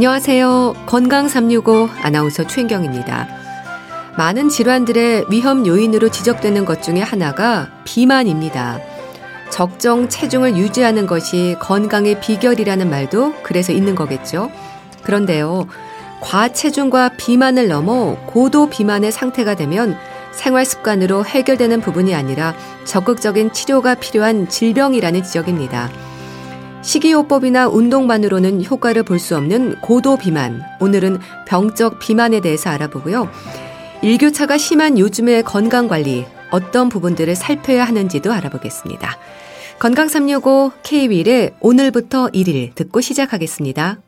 안녕하세요. 건강 365 아나운서 최인경입니다. 많은 질환들의 위험 요인으로 지적되는 것 중에 하나가 비만입니다. 적정 체중을 유지하는 것이 건강의 비결이라는 말도 그래서 있는 거겠죠. 그런데요. 과체중과 비만을 넘어 고도 비만의 상태가 되면 생활 습관으로 해결되는 부분이 아니라 적극적인 치료가 필요한 질병이라는 지적입니다. 식이요법이나 운동만으로는 효과를 볼 수 없는 고도 비만. 오늘은 병적 비만에 대해서 알아보고요. 일교차가 심한 요즘의 건강 관리, 어떤 부분들을 살펴야 하는지도 알아보겠습니다. 건강 365 K-윌의 오늘부터 1일 듣고 시작하겠습니다.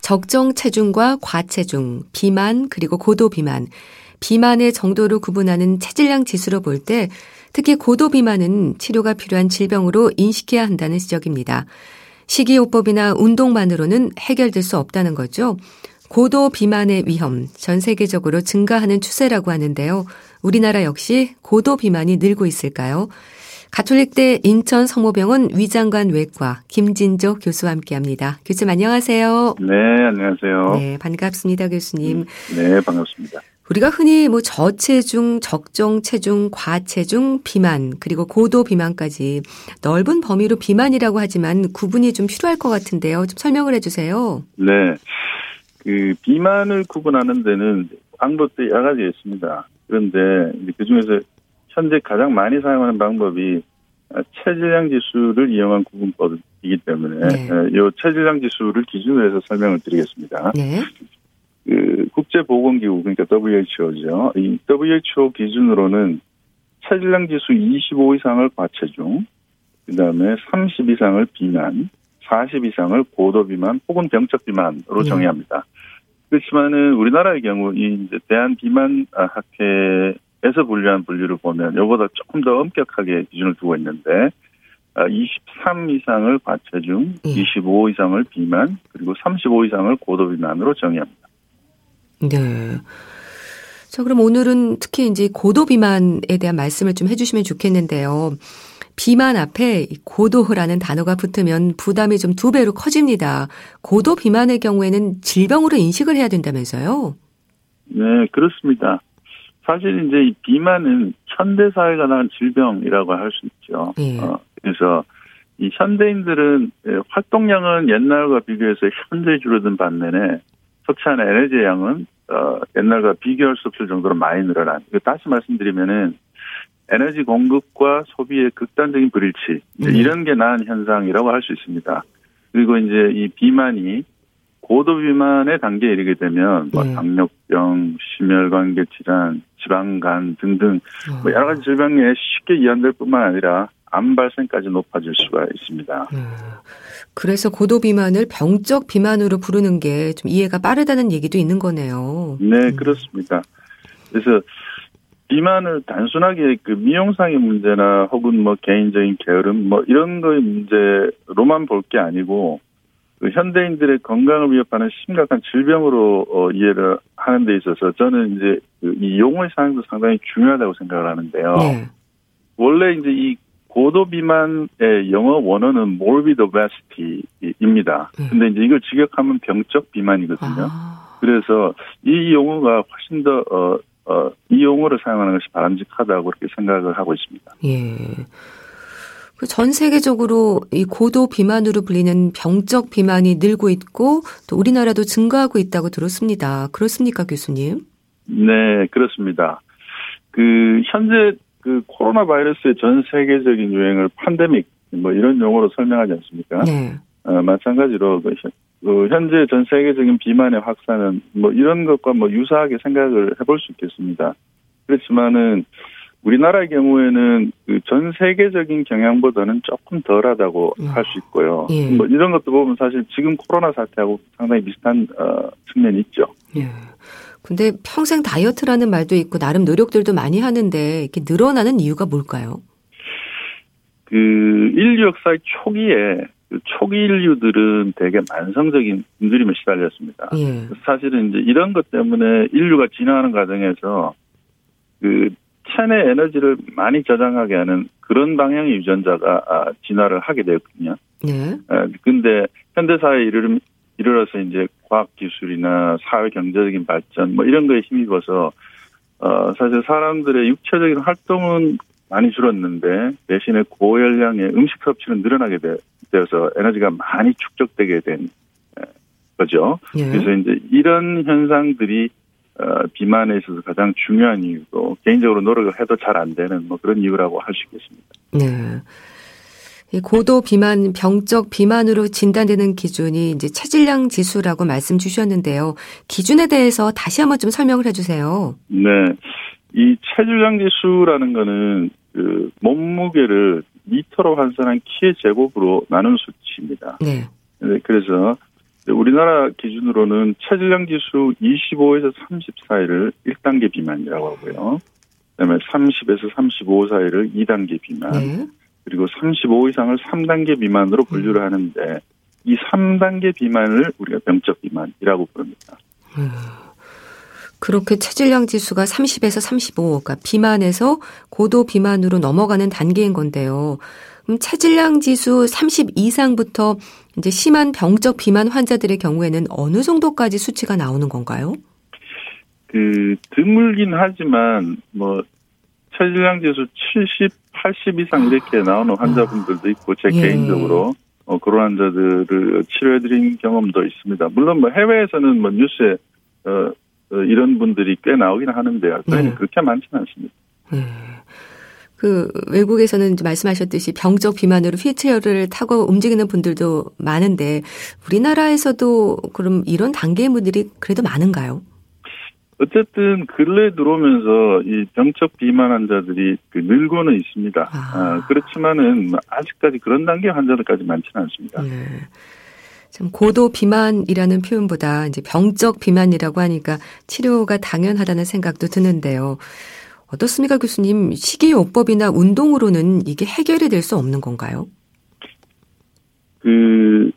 적정 체중과 과체중, 비만, 그리고 고도 비만. 비만의 정도를 구분하는 체질량 지수로 볼 때 특히 고도 비만은 치료가 필요한 질병으로 인식해야 한다는 지적입니다. 식이요법이나 운동만으로는 해결될 수 없다는 거죠. 고도 비만의 위험 전 세계적으로 증가하는 추세라고 하는데요. 우리나라 역시 고도 비만이 늘고 있을까요? 가톨릭대 인천 성모병원 위장관 외과 김진조 교수와 함께합니다. 교수님 안녕하세요. 네, 안녕하세요. 네, 반갑습니다, 교수님. 네, 반갑습니다. 우리가 흔히 뭐 저체중, 적정 체중, 과체중, 비만, 그리고 고도 비만까지 넓은 범위로 비만이라고 하지만 구분이 좀 필요할 것 같은데요. 좀 설명을 해 주세요. 네. 그 비만을 구분하는 데는 방법도 여러 가지 있습니다. 그런데 그 중에서 현재 가장 많이 사용하는 방법이 체질량 지수를 이용한 구분법이기 때문에 네. 이 체질량 지수를 기준으로 해서 설명을 드리겠습니다. 네. 그 국제보건기구 그러니까 WHO죠. 이 WHO 기준으로는 체질량 지수 25 이상을 과체중, 그다음에 30 이상을 비만, 40 이상을 고도 비만 혹은 병적 비만으로 네. 정의합니다. 그렇지만은 우리나라의 경우 이 이제 대한 비만 학회에서 분류한 분류를 보면 이보다 조금 더 엄격하게 기준을 두고 있는데 23 이상을 과체중, 25 이상을 비만, 그리고 35 이상을 고도 비만으로 정의합니다. 네. 자, 그럼 오늘은 특히 이제 고도 비만에 대한 말씀을 좀 해주시면 좋겠는데요. 비만 앞에 고도라는 단어가 붙으면 부담이 좀 두 배로 커집니다. 고도 비만의 경우에는 질병으로 인식을 해야 된다면서요? 네, 그렇습니다. 사실 이제 이 비만은 현대 사회가 낳은 질병이라고 할 수 있죠. 예. 어, 그래서 이 현대인들은 활동량은 옛날과 비교해서 현재 줄어든 반면에 섭취하는 에너지 양은 어, 옛날과 비교할 수 없을 정도로 많이 늘어난. 다시 말씀드리면은 에너지 공급과 소비의 극단적인 불일치 네. 이런 게 나은 현상이라고 할 수 있습니다. 그리고 이제 이 비만이 고도 비만의 단계에 이르게 되면 뭐 네. 당뇨병, 심혈관계 질환, 지방간 등등 뭐 여러 가지 질병에 쉽게 이완될 뿐만 아니라 암 발생까지 높아질 수가 있습니다. 네. 그래서 고도 비만을 병적 비만으로 부르는 게 좀 이해가 빠르다는 얘기도 있는 거네요. 네, 그렇습니다. 그래서 비만을 단순하게 그 미용상의 문제나 혹은 뭐 개인적인 게으름 뭐 이런 거의 문제로만 볼 게 아니고 그 현대인들의 건강을 위협하는 심각한 질병으로 어, 이해를 하는 데 있어서 저는 이제 그 이 용어의 사용도 상당히 중요하다고 생각을 하는데요. 네. 원래 이제 이 고도 비만의 영어 원어는 morbid obesity입니다. 네. 근데 이제 이걸 직역하면 병적 비만이거든요. 아. 그래서 이 용어가 훨씬 더, 어, 어, 이 용어를 사용하는 것이 바람직하다고 그렇게 생각을 하고 있습니다. 예. 그전 세계적으로 이 고도 비만으로 불리는 병적 비만이 늘고 있고 또 우리나라도 증가하고 있다고 들었습니다. 그렇습니까, 교수님? 네, 그렇습니다. 그 현재 그 코로나 바이러스의 전 세계적인 유행을 팬데믹 뭐 이런 용어로 설명하지 않습니까? 네. 어, 마찬가지로 그, 그 현재 전 세계적인 비만의 확산은 뭐 이런 것과 뭐 유사하게 생각을 해볼 수 있겠습니다. 그렇지만은 우리나라의 경우에는 그 전 세계적인 경향보다는 조금 덜하다고 음. 할수 있고요. 예. 뭐 이런 것도 보면 사실 지금 코로나 사태하고 상당히 비슷한 어, 측면이 있죠. 예. 근데 평생 다이어트라는 말도 있고 나름 노력들도 많이 하는데 이렇게 늘어나는 이유가 뭘까요? 그 인류 역사 초기에 그 초기 인류들은 되게 만성적인 굶주림에 시달렸습니다. 예. 사실은 이제 이런 것 때문에 인류가 진화하는 과정에서 그 체내 에너지를 많이 저장하게 하는 그런 방향의 유전자가 아, 진화를 하게 되었거든요. 네. 근데 현대사에 이르 이르러서 이제 과학 기술이나 사회 경제적인 발전 뭐 이런 거에 힘입어서 어 사실 사람들의 육체적인 활동은 많이 줄었는데 대신에 고열량의 음식 섭취는 늘어나게 되, 어서 에너지가 많이 축적되게 된 거죠. 예. 그래서 이제 이런 현상들이 어, 비만에 있어서 가장 중요한 이유고 개인적으로 노력을 해도 잘 안 되는 뭐 그런 이유라고 할 수 있겠습니다. 네. 고도 비만, 병적 비만으로 진단되는 기준이 이제 체질량 지수라고 말씀 주셨는데요. 기준에 대해서 다시 한번 좀 설명을 해주세요. 네. 이 체질량 지수라는 거는 그 몸무게를 미터로 환산한 키의 제곱으로 나눈 수치입니다. 네. 네 그래서 우리나라 기준으로는 체질량 지수 25에서 30 사이를 1단계 비만이라고 하고요. 그다음에 30에서 35 사이를 2단계 비만. 네. 그리고 35 이상을 3단계 비만으로 분류를 음. 하는데 이 3단계 비만을 우리가 병적 비만이라고 부릅니다. 음. 그렇게 체질량 지수가 30에서 35, 그러니까 비만에서 고도 비만으로 넘어가는 단계인 건데요. 그럼 체질량 지수 30 이상부터 이제 심한 병적 비만 환자들의 경우에는 어느 정도까지 수치가 나오는 건가요? 그 드물긴 하지만 뭐 체질량 지수 70, 80 이상 이렇게 나오는 환자분들도 있고 제 예. 개인적으로 어, 그런 환자들을 치료해드린 경험도 있습니다. 물론 뭐 해외에서는 뭐 뉴스에 어, 어 이런 분들이 꽤 나오긴 하는데요. 예. 그렇게 많지는 않습니다. 예. 그 외국에서는 말씀하셨듯이 병적 비만으로 휠체어를 타고 움직이는 분들도 많은데 우리나라에서도 그럼 이런 단계의 분들이 그래도 많은가요? 어쨌든 근래 들어오면서 이 병적 비만 환자들이 그 늘고는 있습니다. 아. 아, 그렇지만은 아직까지 그런 단계 환자들까지 많지는 않습니다. 네. 참 고도 비만이라는 표현보다 이제 병적 비만이라고 하니까 치료가 당연하다는 생각도 드는데요. 어떻습니까, 교수님? 식이요법이나 운동으로는 이게 해결이 될 수 없는 건가요? 그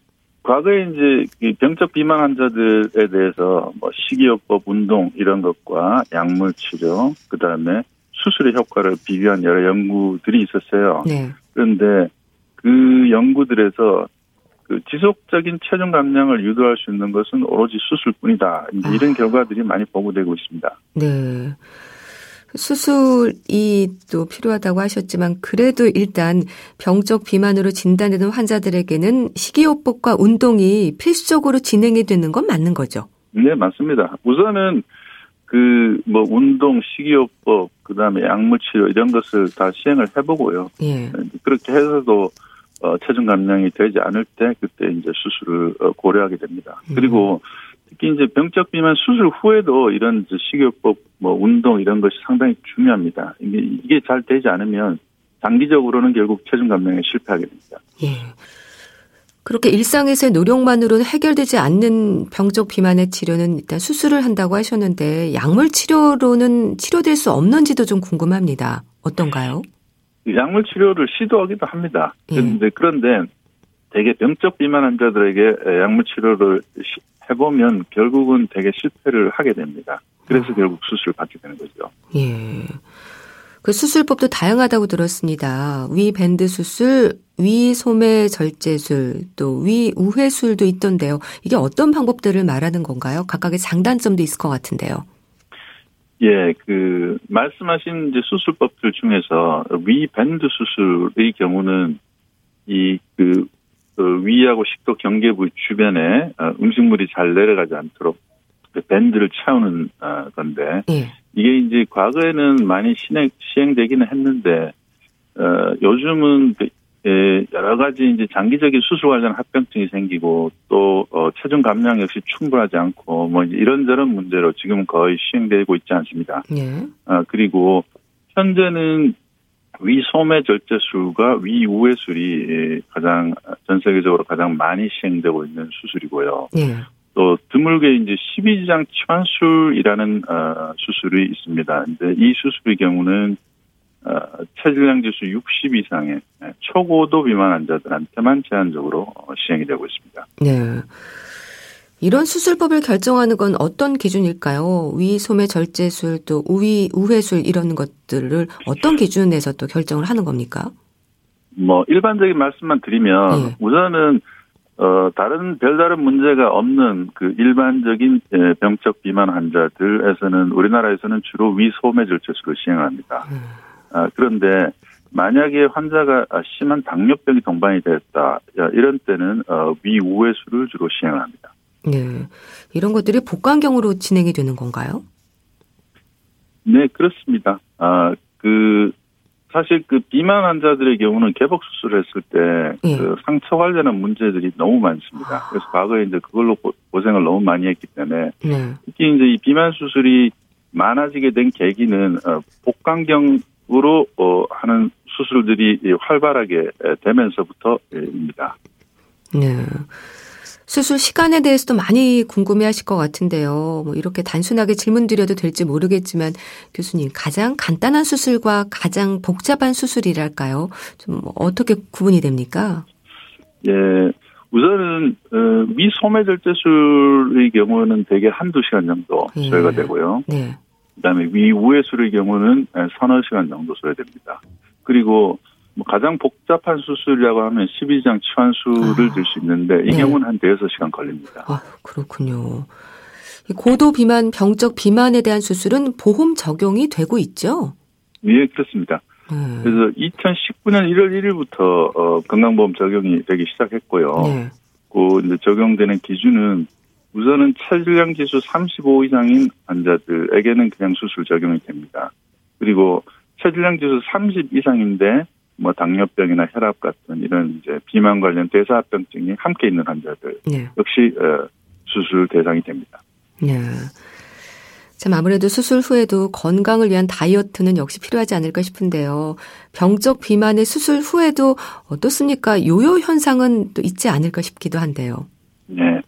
과거에 이제 병적 비만 환자들에 대해서 뭐 식이요법, 운동 이런 것과 약물 치료, 그 다음에 수술의 효과를 비교한 여러 연구들이 있었어요. 네. 그런데 그 연구들에서 그 지속적인 체중 감량을 유도할 수 있는 것은 오로지 수술뿐이다. 이제 이런 아. 결과들이 많이 보고되고 있습니다. 네. 수술이 또 필요하다고 하셨지만 그래도 일단 병적 비만으로 진단되는 환자들에게는 식이요법과 운동이 필수적으로 진행이 되는 건 맞는 거죠. 네, 맞습니다. 우선은 그 뭐 운동, 식이요법, 그다음에 약물 치료 이런 것을 다 시행을 해 보고요. 예. 그렇게 해서도 어, 체중 감량이 되지 않을 때 그때 이제 수술을 어, 고려하게 됩니다. 그리고 음. 특히 이제 병적 비만 수술 후에도 이런 식이요법, 뭐 운동 이런 것이 상당히 중요합니다. 이게 이게 잘 되지 않으면 장기적으로는 결국 체중 감량에 실패하게 됩니다. 예. 그렇게 일상에서의 노력만으로는 해결되지 않는 병적 비만의 치료는 일단 수술을 한다고 하셨는데 약물 치료로는 치료될 수 없는지도 좀 궁금합니다. 어떤가요? 약물 치료를 시도하기도 합니다. 그런데 예. 그런데 대개 병적 비만 환자들에게 약물 치료를 해보면 결국은 되게 실패를 하게 됩니다. 그래서 아. 결국 수술을 받게 되는 거죠. 예. 그 수술법도 다양하다고 들었습니다. 위 밴드 수술, 위 소매 절제술, 또 위 우회술도 있던데요. 이게 어떤 방법들을 말하는 건가요? 각각의 장단점도 있을 것 같은데요. 예, 그 말씀하신 이제 수술법들 중에서 위 밴드 수술의 경우는 이 그 그 위하고 식도 경계부 주변에 어, 음식물이 잘 내려가지 않도록 그 밴드를 채우는 어, 건데 예. 이게 이제 과거에는 많이 시행 시행되기는 했는데 어 요즘은 그, 예, 여러 가지 이제 장기적인 수술 관련 합병증이 생기고 또 어, 체중 감량 역시 충분하지 않고 뭐 이런저런 문제로 지금은 거의 시행되고 있지 않습니다. 예. 어, 그리고 현재는 위소매 절제술과 위우회 술이 가장 전 세계적으로 가장 많이 시행되고 있는 수술이고요. 네. 또 드물게 이제 12지장 치환술이라는 어, 수술이 있습니다. 근데 이 수술의 경우는 어, 체질량 지수 60 이상의 초고도 비만 환자들한테만 제한적으로 어, 시행이 되고 있습니다. 네. 이런 수술법을 결정하는 건 어떤 기준일까요? 위 소매 절제술 또 우위 우회술 이런 것들을 어떤 기준에서 또 결정을 하는 겁니까? 뭐 일반적인 말씀만 드리면 네. 우선은 어, 다른 별다른 문제가 없는 그 일반적인 예, 병적 비만 환자들에서는 우리나라에서는 주로 위 소매 절제술을 시행합니다. 음. 아, 그런데 만약에 환자가 심한 당뇨병이 동반이 됐다 이런 때는 어, 위우회술을 주로 시행합니다. 네, 이런 것들이 복강경으로 진행이 되는 건가요? 네, 그렇습니다. 아, 그 사실 그 비만 환자들의 경우는 개복 수술을 했을 때그 예. 상처 관련한 문제들이 너무 많습니다. 그래서 과거에 이제 그걸로 고생을 너무 많이 했기 때문에 네. 특히 이제 이 비만 수술이 많아지게 된 계기는 어, 복강경으로 어, 하는 수술들이 활발하게 되면서부터입니다. 네. 수술 시간에 대해서도 많이 궁금해 하실 것 같은데요. 뭐 이렇게 단순하게 질문 드려도 될지 모르겠지만 교수님 가장 간단한 수술과 가장 복잡한 수술이랄까요? 좀 어떻게 구분이 됩니까? 예. 우선은 어, 미소매 절 제술의 경우는 대개 한두 시간 정도 예. 소요가 되고요. 네. 그다음에 위우회술의 경우는 서너 시간 정도 소요됩니다. 그리고 뭐 가장 복잡한 수술이라고 하면 12장 치환술을 아. 들수 있는데 이 네. 경우는 한 대여섯 시간 걸립니다. 아, 그렇군요. 고도 비만, 병적 비만에 대한 수술은 보험 적용이 되고 있죠? 예, 그렇습니다. 음. 그래서 2019년 1월 1일부터 어, 건강보험 적용이 되기 시작했고요. 네. 그 이제 적용되는 기준은 우선은 체질량 지수 35 이상인 환자들에게는 그냥 수술 적용이 됩니다. 그리고 체질량 지수 30 이상인데 뭐 당뇨병이나 혈압 같은 이런 이제 비만 관련 대사합병증이 함께 있는 환자들 네. 역시 어, 수술 대상이 됩니다. 네. 참 아무래도 수술 후에도 건강을 위한 다이어트는 역시 필요하지 않을까 싶은데요. 병적 비만의 수술 후에도 어떻습니까? 요요 현상은 또 있지 않을까 싶기도 한데요. 네.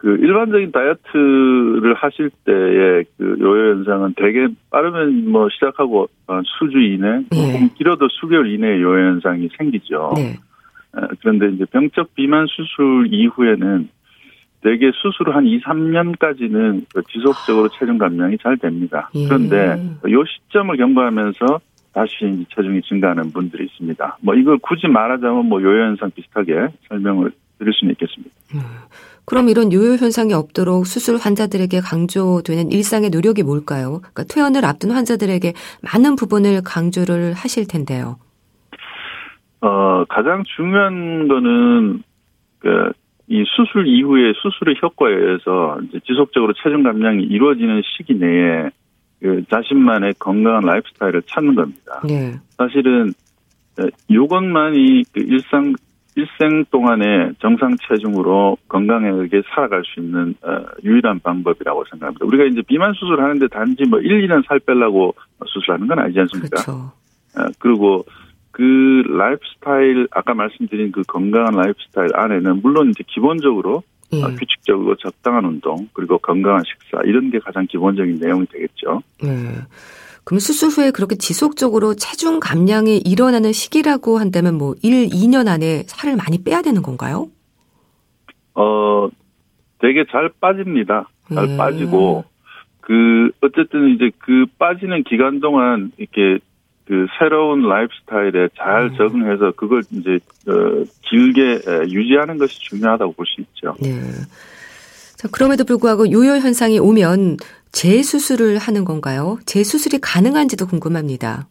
그 일반적인 다이어트를 하실 때의 그 요요 현상은 되게 빠르면 뭐 시작하고 수주 이내, 네. 길어도 수개월 이내에 요요 현상이 생기죠. 네. 그런데 이제 병적 비만 수술 이후에는 대개 수술 한 2, 3년까지는 그 지속적으로 체중 감량이 잘 됩니다. 예. 그런데 요 시점을 경과하면서 다시 체중이 증가하는 분들이 있습니다. 뭐 이걸 굳이 말하자면 뭐 요요 현상 비슷하게 설명을 드릴 수는 있겠습니다. 음. 그럼 이런 요요 현상이 없도록 수술 환자들에게 강조되는 일상의 노력이 뭘까요? 그러니까 퇴원을 앞둔 환자들에게 많은 부분을 강조를 하실 텐데요. 어, 가장 중요한 거는 그, 이 수술 이후에 수술의 효과에 의해서 지속적으로 체중 감량이 이루어지는 시기 내에 그 자신만의 건강한 라이프 스타일을 찾는 겁니다. 네. 사실은 이것만이 그 일상 일생 동안에 정상 체중으로 건강하게 살아갈 수 있는 어, 유일한 방법이라고 생각합니다. 우리가 이제 비만 수술하는데 단지 뭐 1, 2년 살 빼려고 수술하는 건 아니지 않습니까? 그렇죠. 어, 그리고 그 라이프스타일 아까 말씀드린 그 건강한 라이프스타일 안에는 물론 이제 기본적으로 예. 규칙적으로 적당한 운동 그리고 건강한 식사 이런 게 가장 기본적인 내용이 되겠죠. 예. 그럼 수술 후에 그렇게 지속적으로 체중 감량이 일어나는 시기라고 한다면 뭐 1, 2년 안에 살을 많이 빼야 되는 건가요? 어, 되게 잘 빠집니다. 잘 음. 빠지고 그 어쨌든 이제 그 빠지는 기간 동안 이렇게 그 새로운 라이프스타일에 잘 음. 적응해서 그걸 이제 어, 길게 유지하는 것이 중요하다고 볼 수 있죠. 네. 자, 그럼에도 불구하고 요요 현상이 오면 재수술을 하는 건가요? 재수술이 가능한지도 궁금합니다.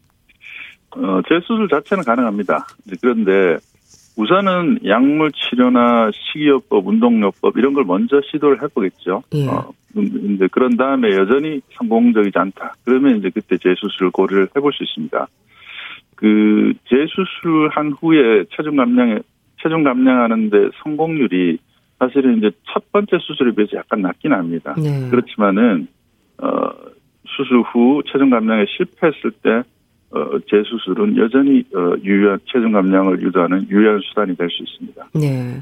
어, 재수술 자체는 가능합니다. 그런데 우선은 약물 치료나 식이요법, 운동요법 이런 걸 먼저 시도를 해보겠죠. 예. 어, 이제 그런 다음에 여전히 성공적이지 않다. 그러면 이제 그때 재수술을 고려를 해볼 수 있습니다. 그 재수술 한 후에 체중 감량에 체중 감량하는데 성공률이 사실은 이제 첫 번째 수술에 비해서 약간 낮긴 합니다. 네. 그렇지만은 어, 수술 후 체중 감량에 실패했을 때 어, 재수술은 여전히 어, 유효한 체중 감량을 유도하는 유효한 수단이 될 수 있습니다. 네.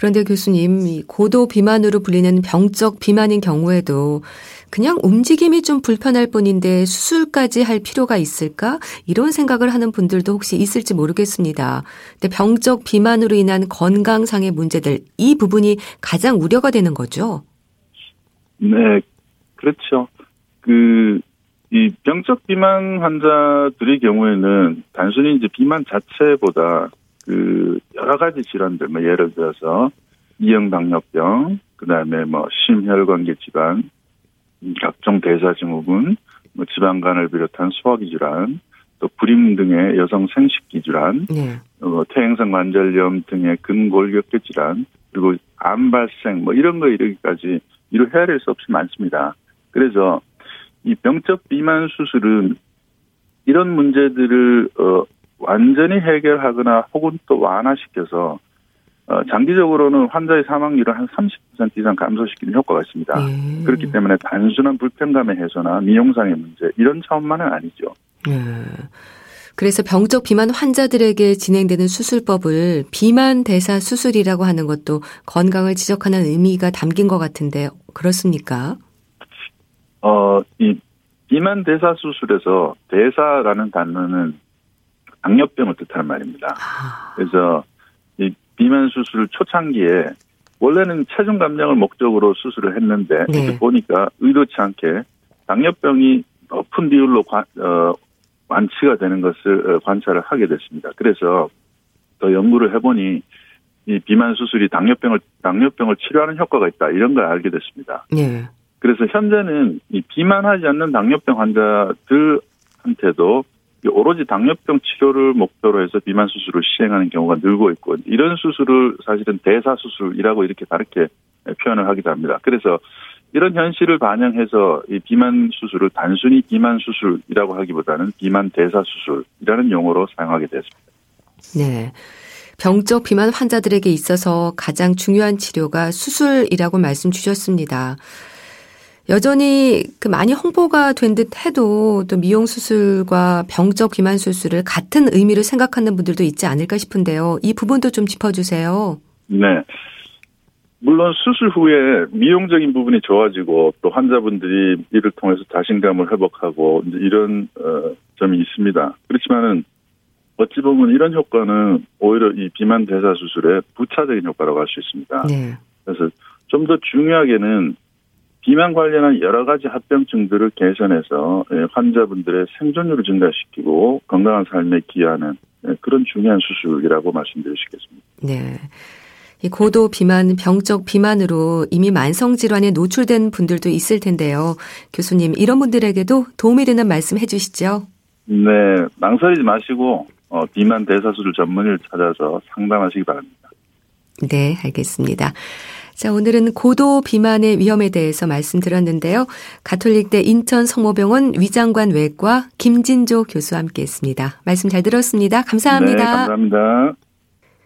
그런데 교수님, 고도 비만으로 불리는 병적 비만인 경우에도 그냥 움직임이 좀 불편할 뿐인데 수술까지 할 필요가 있을까? 이런 생각을 하는 분들도 혹시 있을지 모르겠습니다. 근데 병적 비만으로 인한 건강상의 문제들, 이 부분이 가장 우려가 되는 거죠? 네, 그렇죠. 그, 이 병적 비만 환자들의 경우에는 단순히 이제 비만 자체보다 그그 여러 가지 질환들 뭐 예를 들어서 이형 당뇨병, 그다음에 뭐 심혈관계 질환, 각종 대사증후군, 뭐 지방간을 비롯한 소화기 질환, 또 불임 등의 여성 생식기 질환, 네. 어, 퇴행성 관절염 등의 근골격계 질환, 그리고 암 발생 뭐 이런 거 이르기까지 이루 헤아릴 수 없이 많습니다. 그래서 이 병적 비만 수술은 이런 문제들을 어 완전히 해결하거나 혹은 또 완화시켜서 어 장기적으로는 환자의 사망률을 한 30% 이상 감소시키는 효과가 있습니다. 네. 그렇기 때문에 단순한 불편감의 해소나 미용상의 문제 이런 차원만은 아니죠. 네. 그래서 병적 비만 환자들에게 진행되는 수술법을 비만 대사 수술이라고 하는 것도 건강을 지적하는 의미가 담긴 것 같은데 그렇습니까? 어, 이 비만 대사 수술에서 대사라는 단어는 당뇨병을 뜻하는 말입니다. 아. 그래서 이 비만 수술 초창기에 원래는 체중 감량을 목적으로 수술을 했는데 네. 보니까 의도치 않게 당뇨병이 높은 비율로 관, 어, 완치가 되는 것을 어, 관찰을 하게 됐습니다. 그래서 더 연구를 해보니 이 비만 수술이 당뇨병을 당뇨병을 치료하는 효과가 있다 이런 걸 알게 됐습니다. 네. 그래서 현재는 이 비만하지 않는 당뇨병 환자들한테도 오로지 당뇨병 치료를 목표로 해서 비만 수술을 시행하는 경우가 늘고 있고 이런 수술을 사실은 대사 수술이라고 이렇게 다르게 표현을 하기도 합니다. 그래서 이런 현실을 반영해서 이 비만 수술을 단순히 비만 수술이라고 하기보다는 비만 대사 수술이라는 용어로 사용하게 됐습니다. 네. 병적 비만 환자들에게 있어서 가장 중요한 치료가 수술이라고 말씀 주셨습니다. 여전히 그 많이 홍보가 된 듯 해도 또 미용 수술과 병적 비만 수술을 같은 의미로 생각하는 분들도 있지 않을까 싶은데요. 이 부분도 좀 짚어주세요. 네. 물론 수술 후에 미용적인 부분이 좋아지고 또 환자분들이 이를 통해서 자신감을 회복하고 이런 어, 점이 있습니다. 그렇지만은 어찌 보면 이런 효과는 오히려 이 비만 대사 수술의 부차적인 효과라고 할 수 있습니다. 네. 그래서 좀 더 중요하게는 비만 관련한 여러 가지 합병증들을 개선해서 예, 환자분들의 생존율을 증가시키고 건강한 삶에 기여하는 예, 그런 중요한 수술이라고 말씀드릴 수 있겠습니다. 네. 이 고도 비만, 병적 비만으로 이미 만성 질환에 노출된 분들도 있을 텐데요. 교수님, 이런 분들에게도 도움이 되는 말씀 해 주시죠. 네, 망설이지 마시고 어, 비만 대사수술 전문의를 찾아서 상담하시기 바랍니다. 네, 알겠습니다. 자, 오늘은 고도 비만의 위험에 대해서 말씀드렸는데요. 가톨릭대 인천 성모병원 위장관 외과 김진조 교수와 함께 했습니다. 말씀 잘 들었습니다. 감사합니다. 네, 감사합니다.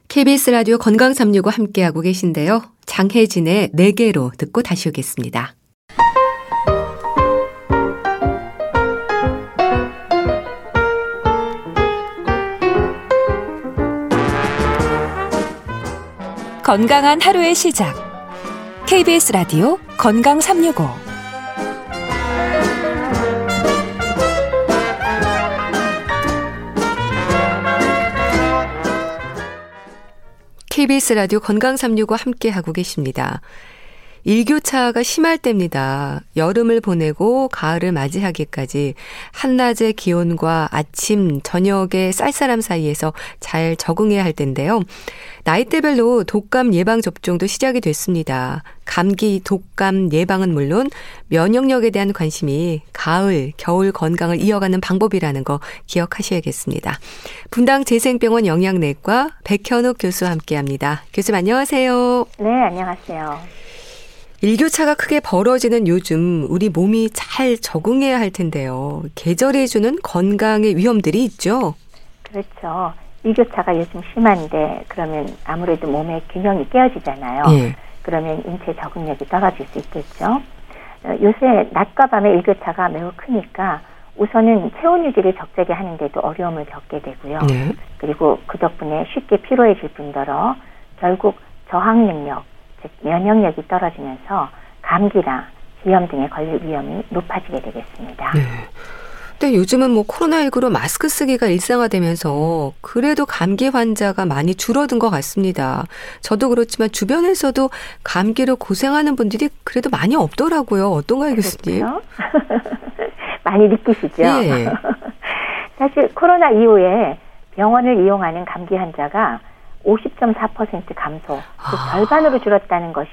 KBS 라디오 건강 365 함께하고 계신데요. 장혜진의 4개로 듣고 다시 오겠습니다. 건강한 하루의 시작. KBS 라디오 건강 365 KBS 라디오 건강 365 함께 하고 계십니다. 일교차가 심할 때입니다. 여름을 보내고 가을을 맞이하기까지 한낮의 기온과 아침, 저녁의 쌀쌀함 사이에서 잘 적응해야 할 텐데요. 나이대별로 독감 예방 접종도 시작이 됐습니다. 감기, 독감 예방은 물론 면역력에 대한 관심이 가을, 겨울 건강을 이어가는 방법이라는 거 기억하셔야겠습니다. 분당 재생병원 영양내과 백현욱 교수와 함께 합니다. 교수님 안녕하세요. 네, 안녕하세요. 일교차가 크게 벌어지는 요즘 우리 몸이 잘 적응해야 할 텐데요. 계절이 주는 건강의 위험들이 있죠. 그렇죠. 일교차가 요즘 심한데 그러면 아무래도 몸의 균형이 깨어지잖아요. 예. 그러면 인체 적응력이 떨어질 수 있겠죠. 어, 요새 낮과 밤의 일교차가 매우 크니까 우선은 체온 유지를 적절히 하는데도 어려움을 겪게 되고요. 네. 그리고 그 덕분에 쉽게 피로해질 뿐더러 결국 저항 능력, 즉 면역력이 떨어지면서 감기나 비염 등에 걸릴 위험이 높아지게 되겠습니다. 네. 근데 요즘은 뭐 코로나19로 마스크 쓰기가 일상화되면서 그래도 감기 환자가 많이 줄어든 것 같습니다. 저도 그렇지만 주변에서도 감기로 고생하는 분들이 그래도 많이 없더라고요. 어떤가요, 교수님? 많이 느끼시죠? 예. 사실 코로나 이후에 병원을 이용하는 감기 환자가 50.4% 감소, 아. 절반으로 줄었다는 것이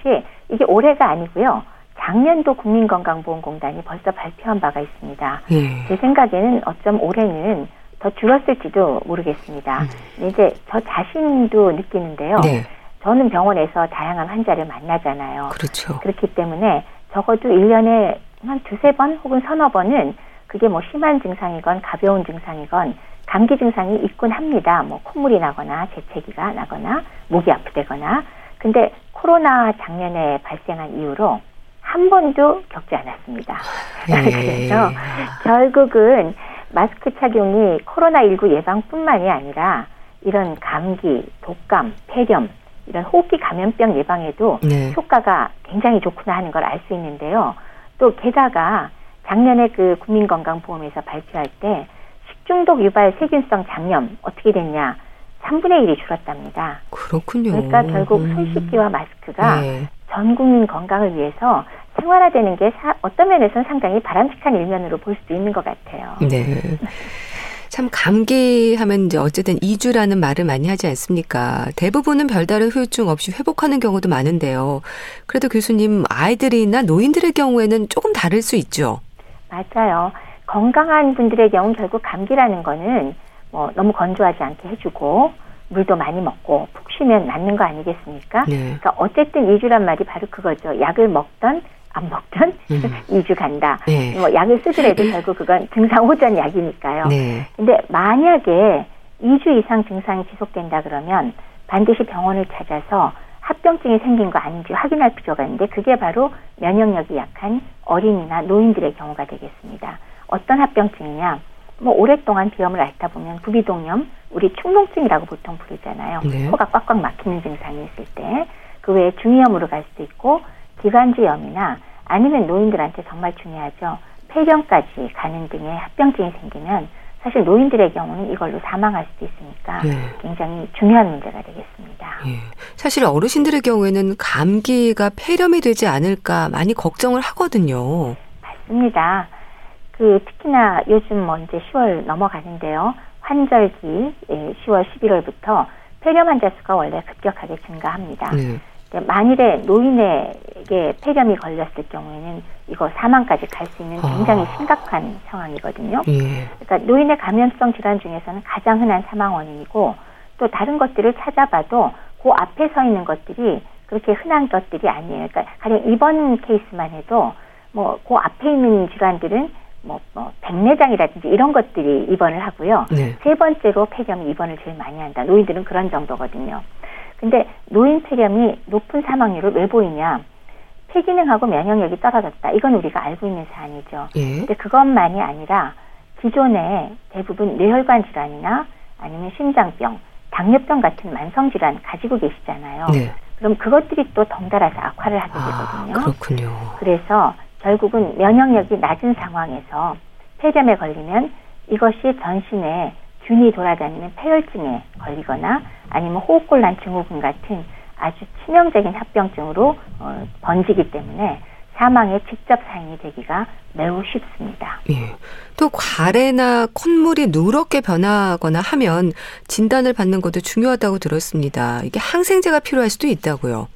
이게 올해가 아니고요. 작년도 국민건강보험공단이 벌써 발표한 바가 있습니다. 예. 제 생각에는 어쩜 올해는 더 줄었을지도 모르겠습니다. 음. 이제 저 자신도 느끼는데요. 네. 저는 병원에서 다양한 환자를 만나잖아요. 그렇죠. 그렇기 때문에 적어도 1년에 한 두세 번 혹은 서너 번은 그게 뭐 심한 증상이건 가벼운 증상이건 감기 증상이 있곤 합니다. 뭐 콧물이 나거나 재채기가 나거나 목이 아프다거나. 근데 코로나 작년에 발생한 이후로 한 번도 겪지 않았습니다. 예. 그래서 결국은 마스크 착용이 코로나19 예방뿐만이 아니라 이런 감기, 독감, 폐렴, 이런 호흡기 감염병 예방에도 네. 효과가 굉장히 좋구나 하는 걸 알 수 있는데요. 또 게다가 작년에 그 국민건강보험에서 발표할 때 식중독 유발 세균성 장염 어떻게 됐냐? 3분의 1이 줄었답니다. 그렇군요. 그러니까 결국 손 씻기와 마스크가 네. 전 국민 건강을 위해서 생활화되는 게 사, 어떤 면에서는 상당히 바람직한 일면으로 볼 수도 있는 것 같아요. 네. 참 감기하면 이제 어쨌든 2주라는 말을 많이 하지 않습니까? 대부분은 별다른 후유증 없이 회복하는 경우도 많은데요. 그래도 교수님 아이들이나 노인들의 경우에는 조금 다를 수 있죠. 맞아요. 건강한 분들의 경우 결국 감기라는 거는 뭐 너무 건조하지 않게 해주고 물도 많이 먹고 푹 쉬면 낫는 거 아니겠습니까? 네. 그러니까 어쨌든 2주란 말이 바로 그거죠. 약을 먹던 안 먹던 음. 2주 간다. 네. 뭐 약을 쓰더라도 결국 그건 증상 호전 약이니까요. 네. 근데 만약에 2주 이상 증상이 지속된다 그러면 반드시 병원을 찾아서 합병증이 생긴 거 아닌지 확인할 필요가 있는데 그게 바로 면역력이 약한 어린이나 노인들의 경우가 되겠습니다. 어떤 합병증이냐? 뭐 오랫동안 비염을 앓다 보면 부비동염, 우리 충농증이라고 보통 부르잖아요. 네. 코가 꽉꽉 막히는 증상이 있을 때 그 외에 중이염으로 갈 수도 있고 기관지염이나 아니면 노인들한테 정말 중요하죠. 폐렴까지 가는 등의 합병증이 생기면 사실 노인들의 경우는 이걸로 사망할 수도 있으니까 네. 굉장히 중요한 문제가 되겠습니다. 예. 사실 어르신들의 경우에는 감기가 폐렴이 되지 않을까 많이 걱정을 하거든요. 맞습니다. 그 특히나 요즘 뭐 이제 10월 넘어가는데요. 환절기 10월, 예, 11월부터 폐렴 환자 수가 원래 급격하게 증가합니다. 네. 만일에 노인에게 폐렴이 걸렸을 경우에는 이거 사망까지 갈 수 있는 굉장히 아. 심각한 상황이거든요. 예. 그러니까 노인의 감염성 질환 중에서는 가장 흔한 사망 원인이고 또 다른 것들을 찾아봐도 그 앞에 서 있는 것들이 그렇게 흔한 것들이 아니에요. 그러니까 가령 입원 케이스만 해도 뭐 그 앞에 있는 질환들은 뭐, 뭐 백내장이라든지 이런 것들이 입원을 하고요. 네. 세 번째로 폐렴이 입원을 제일 많이 한다. 노인들은 그런 정도거든요. 근데 노인 폐렴이 높은 사망률을 왜 보이냐? 폐기능하고 면역력이 떨어졌다. 이건 우리가 알고 있는 사안이죠. 예. 근데 그것만이 아니라 기존에 대부분 뇌혈관 질환이나 아니면 심장병, 당뇨병 같은 만성 질환 가지고 계시잖아요. 네. 그럼 그것들이 또 덩달아서 악화를 하게 아, 되거든요. 아, 그렇군요. 그래서 결국은 면역력이 낮은 상황에서 폐렴에 걸리면 이것이 전신에 균이 돌아다니는 폐혈증에 걸리거나 아니면 호흡곤란 증후군 같은 아주 치명적인 합병증으로 어, 번지기 때문에 사망의 직접 사인이 되기가 매우 쉽습니다. 예. 또 과래나 콧물이 누렇게 변하거나 하면 진단을 받는 것도 중요하다고 들었습니다. 이게 항생제가 필요할 수도 있다고요.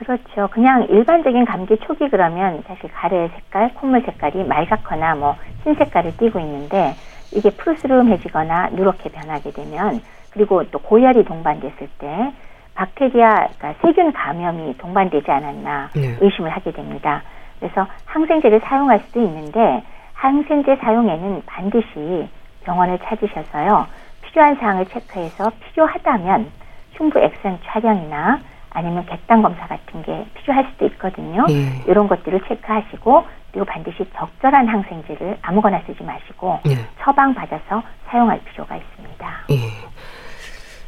그렇죠. 그냥 일반적인 감기 초기 그러면 사실 가래 색깔, 콧물 색깔이 맑거나 뭐 흰색깔을 띠고 있는데 이게 푸르스름해지거나 누렇게 변하게 되면 그리고 또 고열이 동반됐을 때 박테리아, 그러니까 세균 감염이 동반되지 않았나 네. 의심을 하게 됩니다. 그래서 항생제를 사용할 수도 있는데 항생제 사용에는 반드시 병원을 찾으셔서요. 필요한 사항을 체크해서 필요하다면 흉부 엑선 촬영이나 아니면 객단 검사 같은 게 필요할 수도 있거든요. 예. 이런 것들을 체크하시고 그리고 반드시 적절한 항생제를 아무거나 쓰지 마시고 예. 처방 받아서 사용할 필요가 있습니다. 예.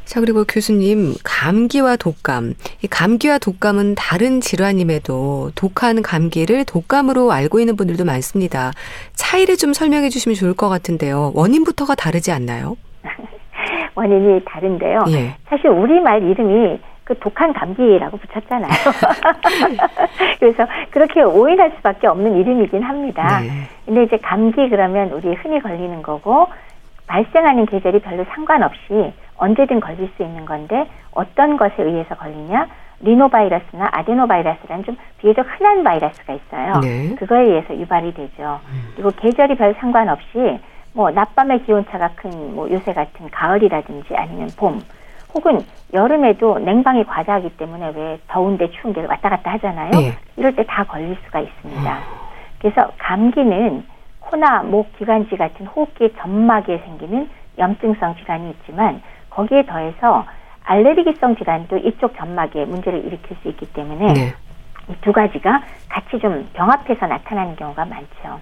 자, 그리고 교수님, 감기와 독감. 이 감기와 독감은 다른 질환임에도 독한 감기를 독감으로 알고 있는 분들도 많습니다. 차이를 좀 설명해 주시면 좋을 것 같은데요. 원인부터가 다르지 않나요? 원인이 다른데요. 예. 사실 우리말 이름이 그 독한 감기라고 붙였잖아요. 그래서 그렇게 오인할 수밖에 없는 이름이긴 합니다. 네. 근데 이제 감기 그러면 우리 흔히 걸리는 거고 발생하는 계절이 별로 상관없이 언제든 걸릴 수 있는 건데 어떤 것에 의해서 걸리냐? 리노바이러스나 아데노바이러스라는 좀 비교적 흔한 바이러스가 있어요. 네. 그거에 의해서 유발이 되죠. 음. 그리고 계절이 별 상관없이 뭐 낮밤의 기온차가 큰 뭐 요새 같은 가을이라든지 아니면 봄 혹은 여름에도 냉방이 과다하기 때문에 왜 더운데 추운데 왔다 갔다 하잖아요. 네. 이럴 때 다 걸릴 수가 있습니다. 그래서 감기는 코나 목 기관지 같은 호흡기 점막에 생기는 염증성 질환이 있지만 거기에 더해서 알레르기성 질환도 이쪽 점막에 문제를 일으킬 수 있기 때문에 네. 이두 가지가 같이 좀 병합해서 나타나는 경우가 많죠.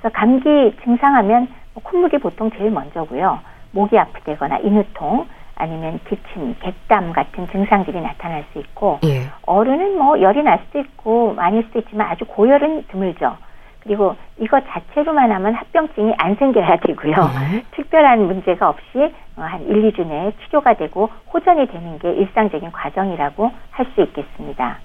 그래서 감기 증상하면 뭐 콧물이 보통 제일 먼저고요. 목이 아프다거나 인후통 아니면 기침, 객담 같은 증상들이 나타날 수 있고 예. 어른은 뭐 열이 날 수도 있고 많을 수도 있지만 아주 고열은 드물죠. 그리고 이거 자체로만 하면 합병증이 안 생겨야 되고요. 네. 특별한 문제가 없이 어, 한 1, 2주 내에 치료가 되고 호전이 되는 게 일상적인 과정이라고 할 수 있겠습니다.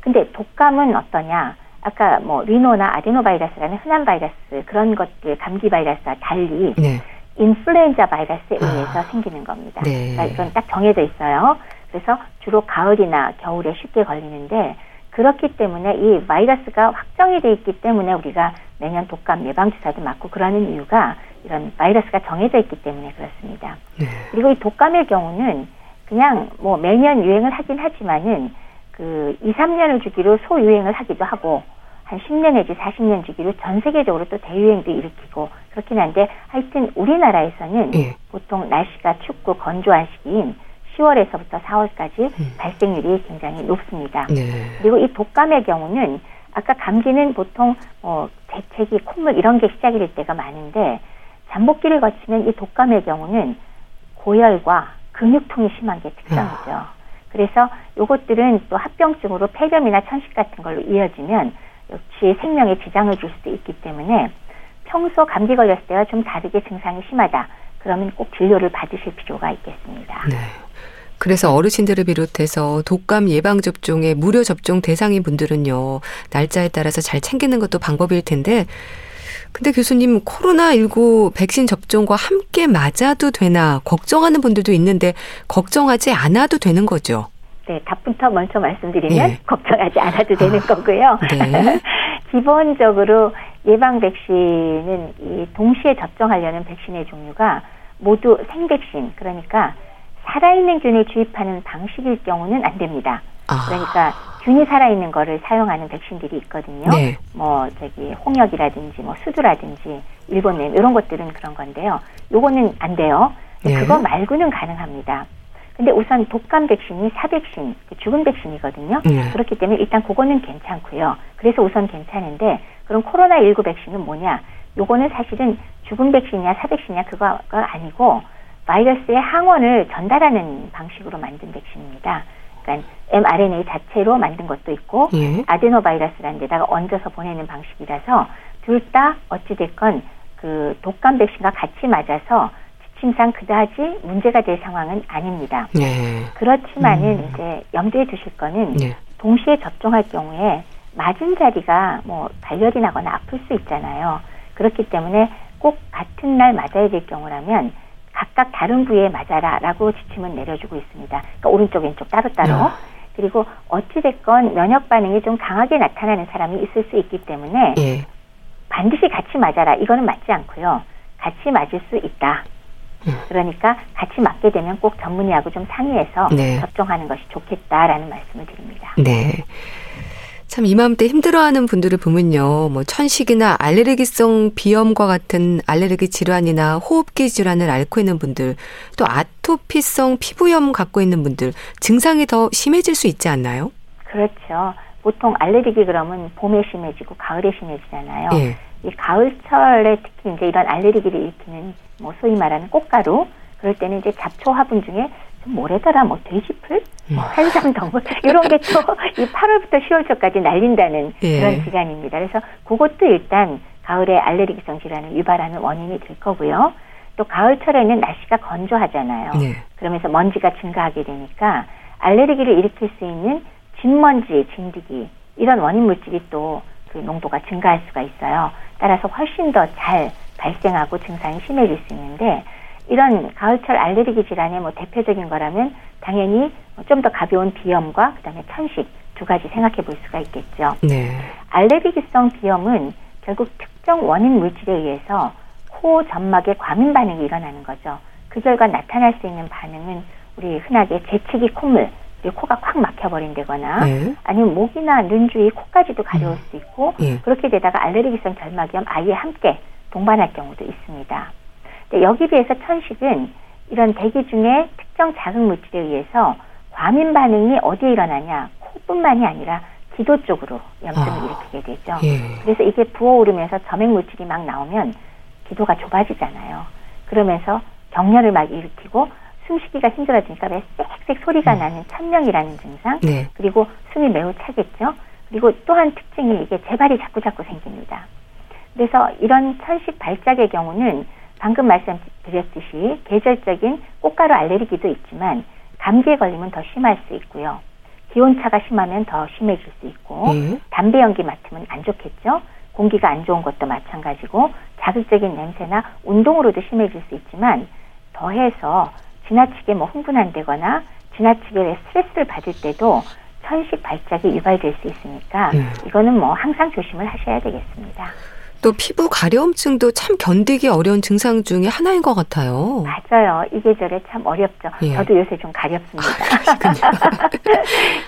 근데 독감은 어떠냐? 아까 뭐 리노나 아데노바이러스라는 흔한 바이러스 그런 것들 감기 바이러스와 달리 네. 인플루엔자 바이러스에 아. 의해서 아. 생기는 겁니다. 네. 그러니까 이건 딱 정해져 있어요. 그래서 주로 가을이나 겨울에 쉽게 걸리는데 그렇기 때문에 이 바이러스가 확정이 돼 있기 때문에 우리가 매년 독감 예방 주사도 맞고 그러는 이유가 이런 바이러스가 정해져 있기 때문에 그렇습니다. 네. 그리고 이 독감의 경우는 그냥 뭐 매년 유행을 하긴 하지만은 그 2, 3년을 주기로 소유행을 하기도 하고 한 10년 내지 40년 주기로 전 세계적으로 또 대유행도 일으키고 그렇긴 한데 하여튼 우리나라에서는 네. 보통 날씨가 춥고 건조한 시기인 10월에서부터 4월까지 음. 발생률이 굉장히 높습니다. 네. 그리고 이 독감의 경우는 아까 감기는 보통 어, 재채기, 콧물 이런 게 시작이 될 때가 많은데 잠복기를 거치면 이 독감의 경우는 고열과 근육통이 심한 게 특성이죠. 아. 그래서 요것들은 또 합병증으로 폐렴이나 천식 같은 걸로 이어지면 역시 생명에 지장을 줄 수도 있기 때문에 평소 감기 걸렸을 때와 좀 다르게 증상이 심하다. 그러면 꼭 진료를 받으실 필요가 있겠습니다. 네. 그래서 어르신들을 비롯해서 독감 예방 접종의 무료 접종 대상인 분들은요. 날짜에 따라서 잘 챙기는 것도 방법일 텐데 근데 교수님 코로나 19 백신 접종과 함께 맞아도 되나 걱정하는 분들도 있는데 걱정하지 않아도 되는 거죠. 네, 답부터 먼저 말씀드리면 네. 걱정하지 않아도 되는 아, 거고요. 네. 기본적으로 예방 백신은 이 동시에 접종하려는 백신의 종류가 모두 생백신 그러니까 살아있는 균을 주입하는 방식일 경우는 안 됩니다. 아. 그러니까 균이 살아있는 거를 사용하는 백신들이 있거든요. 네. 뭐 저기 홍역이라든지 뭐 수두라든지 일본냄 이런 것들은 그런 건데요. 요거는 안 돼요. 네. 그거 말고는 가능합니다. 근데 우선 독감 백신이 사백신, 그 죽은 백신이거든요. 네. 그렇기 때문에 일단 그거는 괜찮고요. 그래서 우선 괜찮은데 그럼 코로나19 백신은 뭐냐? 요거는 사실은 죽은 백신이냐 사백신이냐 그거가 아니고 바이러스의 항원을 전달하는 방식으로 만든 백신입니다. 그러니까 mRNA 자체로 만든 것도 있고 예. 아데노바이러스라는 데다가 얹어서 보내는 방식이라서 둘 다 어찌 됐건 그 독감 백신과 같이 맞아서 지침상 그다지 문제가 될 상황은 아닙니다. 예. 그렇지만은 음. 이제 염두에 두실 거는 예. 동시에 접종할 경우에 맞은 자리가 뭐 발열이 나거나 아플 수 있잖아요. 그렇기 때문에 꼭 같은 날 맞아야 될 경우라면 각각 다른 부위에 맞아라라고 지침을 내려주고 있습니다. 그러니까 오른쪽 왼쪽 따로따로. 야. 그리고 어찌됐건 면역 반응이 좀 강하게 나타나는 사람이 있을 수 있기 때문에 예. 반드시 같이 맞아라 이거는 맞지 않고요. 같이 맞을 수 있다. 음. 그러니까 같이 맞게 되면 꼭 전문의하고 좀 상의해서 네. 접종하는 것이 좋겠다라는 말씀을 드립니다. 네. 참 이맘때 힘들어하는 분들을 보면요. 뭐 천식이나 알레르기성 비염과 같은 알레르기 질환이나 호흡기 질환을 앓고 있는 분들, 또 아토피성 피부염 갖고 있는 분들 증상이 더 심해질 수 있지 않나요? 그렇죠. 보통 알레르기 그러면 봄에 심해지고 가을에 심해지잖아요. 예. 이 가을철에 특히 이제 이런 알레르기를 일으키는 뭐 소위 말하는 꽃가루 그럴 때는 이제 잡초 화분 중에 뭐래더라 뭐 돼지풀, 뭐 산삼덩굴 이런 게 또 이 8월부터 10월 초까지 날린다는 예. 그런 기간입니다. 그래서 그것도 일단 가을에 알레르기성 질환을 유발하는 원인이 될 거고요. 또 가을철에는 날씨가 건조하잖아요. 네. 그러면서 먼지가 증가하게 되니까 알레르기를 일으킬 수 있는 진먼지, 진드기 이런 원인 물질이 또 그 농도가 증가할 수가 있어요. 따라서 훨씬 더 잘 발생하고 증상이 심해질 수 있는데 이런 가을철 알레르기 질환의 뭐 대표적인 거라면 당연히 좀 더 가벼운 비염과 그다음에 천식 두 가지 생각해 볼 수가 있겠죠. 네. 알레르기성 비염은 결국 특정 원인 물질에 의해서 코 점막의 과민 반응이 일어나는 거죠. 그 결과 나타날 수 있는 반응은 우리 흔하게 재채기 콧물, 코가 콱 막혀버린다거나 네. 아니면 목이나 눈 주위 코까지도 가려울 음. 수 있고 네. 그렇게 되다가 알레르기성 결막염 아예 함께 동반할 경우도 있습니다. 여기 비해서 천식은 이런 대기 중에 특정 자극 물질에 의해서 과민 반응이 어디에 일어나냐 코뿐만이 아니라 기도 쪽으로 염증을 아. 일으키게 되죠. 예. 그래서 이게 부어오르면서 점액 물질이 막 나오면 기도가 좁아지잖아요. 그러면서 경련을 막 일으키고 숨쉬기가 힘들어지니까 왜 쌕쌕 소리가 음. 나는 천명이라는 증상 네. 그리고 숨이 매우 차겠죠. 그리고 또한 특징이 이게 재발이 자꾸 자꾸 생깁니다. 그래서 이런 천식 발작의 경우는 방금 말씀드렸듯이 계절적인 꽃가루 알레르기도 있지만 감기에 걸리면 더 심할 수 있고요. 기온차가 심하면 더 심해질 수 있고 네. 담배 연기 맡으면 안 좋겠죠. 공기가 안 좋은 것도 마찬가지고 자극적인 냄새나 운동으로도 심해질 수 있지만 더해서 지나치게 뭐 흥분한다거나 지나치게 스트레스를 받을 때도 천식 발작이 유발될 수 있으니까 네. 이거는 뭐 항상 조심을 하셔야 되겠습니다. 또 피부 가려움증도 참 견디기 어려운 증상 중에 하나인 것 같아요. 맞아요. 이 계절에 참 어렵죠. 예. 저도 요새 좀 가렵습니다. 아,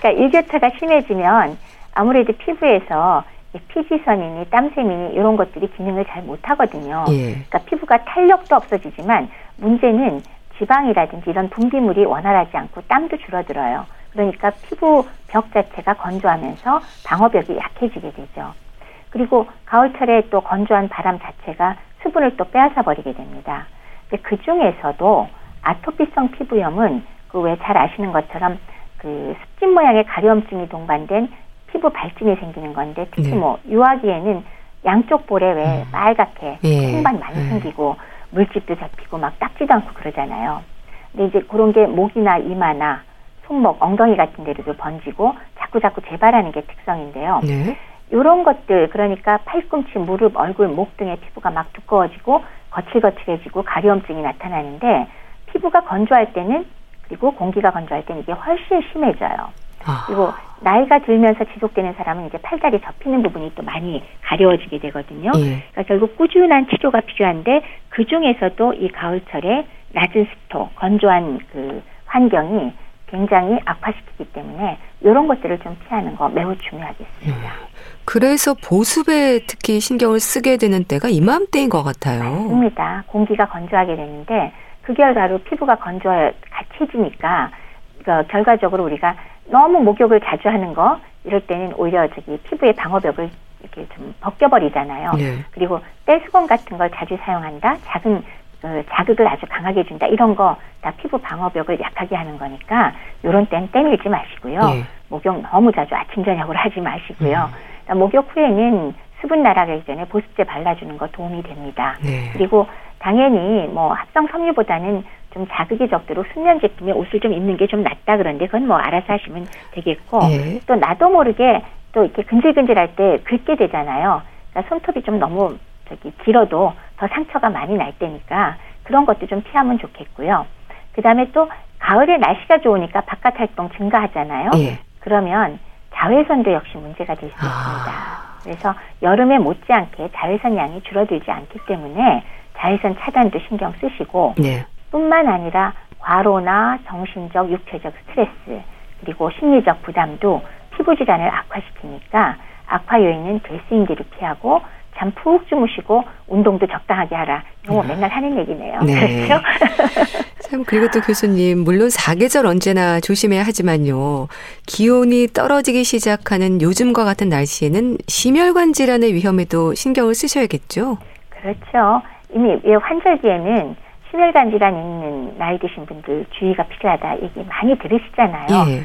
그러니까 일교차가 심해지면 아무래도 피부에서 피지선이니 땀샘이니 이런 것들이 기능을 잘 못하거든요. 예. 그러니까 피부가 탄력도 없어지지만 문제는 지방이라든지 이런 분비물이 원활하지 않고 땀도 줄어들어요. 그러니까 피부 벽 자체가 건조하면서 방어벽이 약해지게 되죠. 그리고 가을철에 또 건조한 바람 자체가 수분을 또 빼앗아 버리게 됩니다. 그 중에서도 아토피성 피부염은 그 왜 잘 아시는 것처럼 그 습진 모양의 가려움증이 동반된 피부 발진이 생기는 건데 특히 네. 뭐 유아기에는 양쪽 볼에 왜 음. 빨갛게 예. 홍반 많이 예. 생기고 물집도 잡히고 막 닦지도 않고 그러잖아요. 근데 이제 그런 게 목이나 이마나 손목, 엉덩이 같은 데로도 번지고 자꾸 자꾸 재발하는 게 특성인데요. 네. 이런 것들 그러니까 팔꿈치, 무릎, 얼굴, 목 등의 피부가 막 두꺼워지고 거칠거칠해지고 가려움증이 나타나는데 피부가 건조할 때는 그리고 공기가 건조할 때는 이게 훨씬 심해져요. 아. 그리고 나이가 들면서 지속되는 사람은 이제 팔다리 접히는 부분이 또 많이 가려워지게 되거든요. 예. 그러니까 결국 꾸준한 치료가 필요한데 그 중에서도 이 가을철에 낮은 습도, 건조한 그 환경이 굉장히 악화시키기 때문에 이런 것들을 좀 피하는 거 매우 중요하겠습니다. 음. 그래서 보습에 특히 신경을 쓰게 되는 때가 이맘때인 것 같아요. 맞습니다. 공기가 건조하게 되는데 그 결과로 피부가 건조해지니까 그 결과적으로 우리가 너무 목욕을 자주 하는 거 이럴 때는 오히려 저기 피부의 방어벽을 이렇게 좀 벗겨버리잖아요. 네. 그리고 떼수건 같은 걸 자주 사용한다. 작은 그 자극을 아주 강하게 준다. 이런 거 다 피부 방어벽을 약하게 하는 거니까 요런 땐 떼밀지 마시고요. 네. 목욕 너무 자주 아침 저녁으로 하지 마시고요. 음. 목욕 후에는 수분 날아가기 전에 보습제 발라주는 거 도움이 됩니다. 네. 그리고 당연히 뭐 합성 섬유보다는 좀 자극이 적도록 수면 제품에 옷을 좀 입는 게 좀 낫다 그런데 그건 뭐 알아서 하시면 되겠고 네. 또 나도 모르게 또 이렇게 근질근질할 때 긁게 되잖아요. 그러니까 손톱이 좀 너무 저기 길어도 더 상처가 많이 날 때니까 그런 것도 좀 피하면 좋겠고요. 그 다음에 또 가을에 날씨가 좋으니까 바깥 활동 증가하잖아요. 네. 그러면 자외선도 역시 문제가 될 수 있습니다. 아. 그래서 여름에 못지않게 자외선 양이 줄어들지 않기 때문에 자외선 차단도 신경 쓰시고 네. 뿐만 아니라 과로나 정신적, 육체적 스트레스 그리고 심리적 부담도 피부 질환을 악화시키니까 악화 요인은 될수인 대로 피하고 잠 푹 주무시고 운동도 적당하게 하라. 이거 뭐 음. 맨날 하는 얘기네요. 네. 그렇죠? 참 그리고 또 교수님 물론 사계절 언제나 조심해야 하지만요. 기온이 떨어지기 시작하는 요즘과 같은 날씨에는 심혈관 질환의 위험에도 신경을 쓰셔야겠죠. 그렇죠. 이미 환절기에는 심혈관 질환 있는 나이 드신 분들 주의가 필요하다 얘기 많이 들으시잖아요. 예.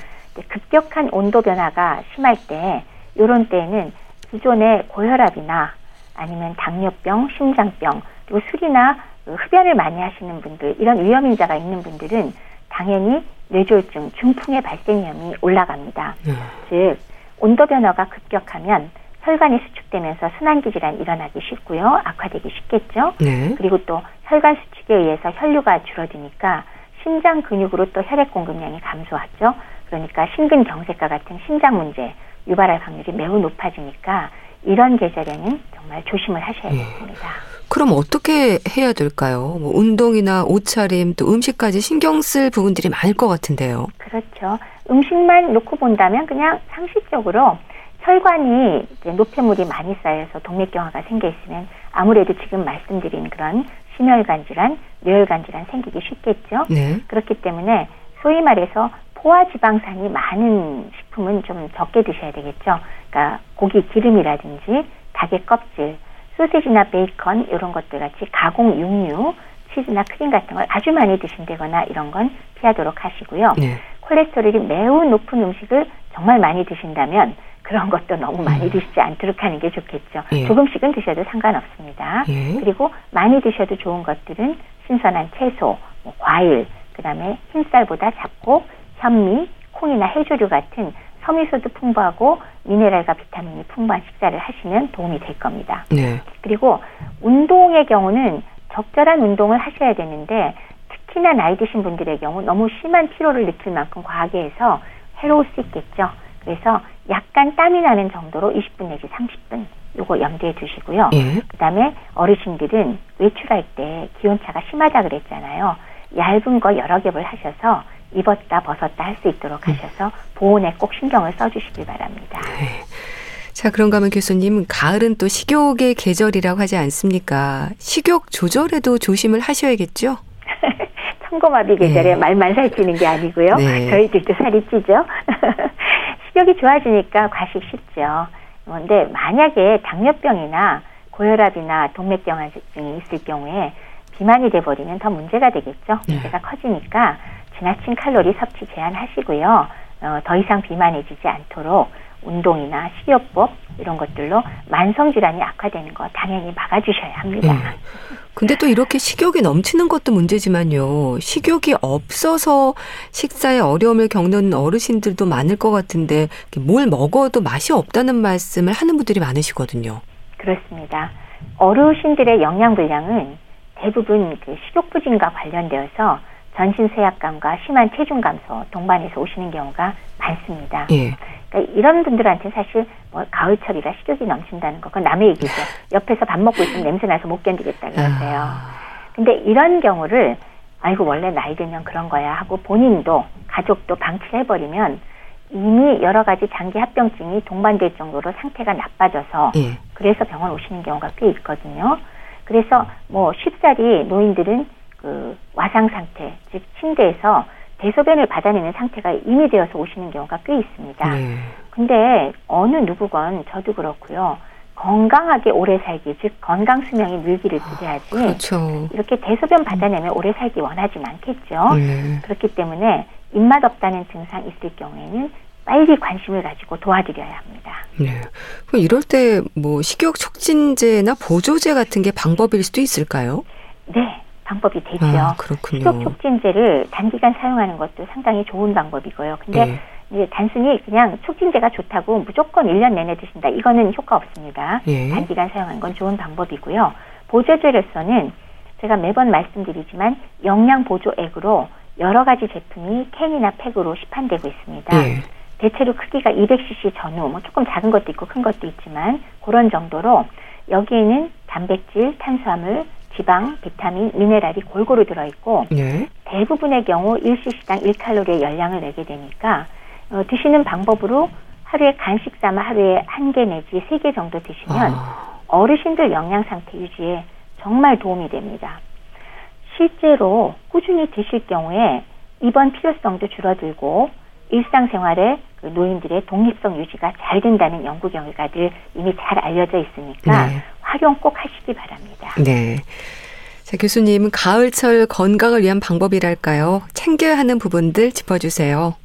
급격한 온도 변화가 심할 때 이런 때에는 기존의 고혈압이나 아니면 당뇨병, 심장병, 그리고 술이나 흡연을 많이 하시는 분들 이런 위험 인자가 있는 분들은 당연히 뇌졸중, 중풍의 발생 위험이 올라갑니다. 예. 즉 온도 변화가 급격하면 혈관이 수축되면서 순환기 질환이 일어나기 쉽고요. 악화되기 쉽겠죠. 네. 그리고 또 혈관 수축에 의해서 혈류가 줄어드니까 심장 근육으로 또 혈액 공급량이 감소하죠. 그러니까 심근경색과 같은 심장 문제 유발할 확률이 매우 높아지니까 이런 계절에는 정말 조심을 하셔야겠습니다. 예. 그럼 어떻게 해야 될까요? 뭐 운동이나 옷차림 또 음식까지 신경 쓸 부분들이 많을 것 같은데요. 그렇죠. 음식만 놓고 본다면 그냥 상식적으로 혈관이 이제 노폐물이 많이 쌓여서 동맥경화가 생겨 있으면 아무래도 지금 말씀드린 그런 심혈관 질환, 뇌혈관 질환 생기기 쉽겠죠. 네. 그렇기 때문에 소위 말해서 포화 지방산이 많은 식품은 좀 적게 드셔야 되겠죠. 그러니까 고기 기름이라든지 닭의 껍질, 소시지나 베이컨 이런 것들 같이 가공 육류, 치즈나 크림 같은 걸 아주 많이 드신다거나 이런 건 피하도록 하시고요. 네. 콜레스테롤이 매우 높은 음식을 정말 많이 드신다면 그런 것도 너무 많이 음. 드시지 않도록 하는 게 좋겠죠. 예. 조금씩은 드셔도 상관없습니다. 예. 그리고 많이 드셔도 좋은 것들은 신선한 채소, 뭐 과일, 그다음에 흰쌀보다 작고 현미, 콩이나 해조류 같은 섬유소도 풍부하고 미네랄과 비타민이 풍부한 식사를 하시면 도움이 될 겁니다. 네. 그리고 운동의 경우는 적절한 운동을 하셔야 되는데 특히나 나이 드신 분들의 경우 너무 심한 피로를 느낄 만큼 과하게 해서 해로울 수 있겠죠. 그래서 약간 땀이 나는 정도로 20분 내지 30분 요거 염두에 두시고요. 예. 그다음에 어르신들은 외출할 때 기온차가 심하다 그랬잖아요. 얇은 거 여러 겹을 하셔서 입었다 벗었다 할 수 있도록 음. 하셔서 보온에 꼭 신경을 써주시길 바랍니다. 네. 자, 그런가 하면 교수님, 가을은 또 식욕의 계절이라고 하지 않습니까? 식욕 조절에도 조심을 하셔야겠죠? 청고마비 계절에 네. 말만 살찌는 게 아니고요. 네. 저희들도 살이 찌죠. 식욕이 좋아지니까 과식 쉽죠. 그런데 만약에 당뇨병이나 고혈압이나 동맥경화증이 있을 경우에 비만이 돼버리면 더 문제가 되겠죠. 네. 문제가 커지니까 지나친 칼로리 섭취 제한하시고요. 어, 더 이상 비만해지지 않도록 운동이나 식이요법 이런 것들로 만성 질환이 악화되는 거 당연히 막아주셔야 합니다. 네. 근데 또 이렇게 식욕이 넘치는 것도 문제지만요. 식욕이 없어서 식사에 어려움을 겪는 어르신들도 많을 것 같은데 뭘 먹어도 맛이 없다는 말씀을 하는 분들이 많으시거든요. 그렇습니다. 어르신들의 영양 불량은 대부분 그 식욕 부진과 관련되어서 전신 쇠약감과 심한 체중 감소 동반해서 오시는 경우가 많습니다. 예. 그러니까 이런 분들한테 사실 뭐 가을철이라 식욕이 넘친다는 거 그건 남의 얘기죠. 옆에서 밥 먹고 있으면 냄새 나서 못 견디겠다 그러세요. 아. 근데 이런 경우를 아이고 원래 나이 들면 그런 거야 하고 본인도 가족도 방치해 버리면 이미 여러 가지 장기 합병증이 동반될 정도로 상태가 나빠져서 예. 그래서 병원 오시는 경우가 꽤 있거든요. 그래서 뭐 쉽사리 노인들은 그 와상 상태, 즉 침대에서 대소변을 받아내는 상태가 이미 되어서 오시는 경우가 꽤 있습니다. 네. 근데 어느 누구건 저도 그렇고요. 건강하게 오래 살기, 즉 건강 수명이 늘기를 아, 기대하지. 아, 그렇죠. 이렇게 대소변 받아내면 오래 살기 원하진 않겠죠. 네. 그렇기 때문에 입맛 없다는 증상 있을 경우에는 빨리 관심을 가지고 도와드려야 합니다. 네. 그럼 이럴 때 뭐 식욕 촉진제나 보조제 같은 게 방법일 수도 있을까요? 네. 방법이 되죠. 아, 그렇군요. 식욕 촉진제를 단기간 사용하는 것도 상당히 좋은 방법이고요. 근데 네. 이제 단순히 그냥 촉진제가 좋다고 무조건 1년 내내 드신다. 이거는 효과 없습니다. 예. 단기간 사용하는 건 좋은 방법이고요. 보조제로서는 제가 매번 말씀드리지만 영양 보조액으로 여러 가지 제품이 캔이나 팩으로 시판되고 있습니다. 예. 대체로 크기가 200cc 전후, 뭐 조금 작은 것도 있고 큰 것도 있지만 그런 정도로 여기에는 단백질, 탄수화물, 지방, 비타민, 미네랄이 골고루 들어있고 네. 대부분의 경우 1cc당 1칼로리의 열량을 내게 되니까 어, 드시는 방법으로 하루에 간식 삼아 하루에 한 개 내지 세 개 정도 드시면 아. 어르신들 영양 상태 유지에 정말 도움이 됩니다. 실제로 꾸준히 드실 경우에 입원 필요성도 줄어들고 일상생활에 그 노인들의 독립성 유지가 잘 된다는 연구 결과들 이미 잘 알려져 있으니까 네. 활용 꼭 하시기 바랍니다. 네. 자, 교수님, 가을철 건강을 위한 방법이랄까요? 챙겨야 하는 부분들 짚어주세요.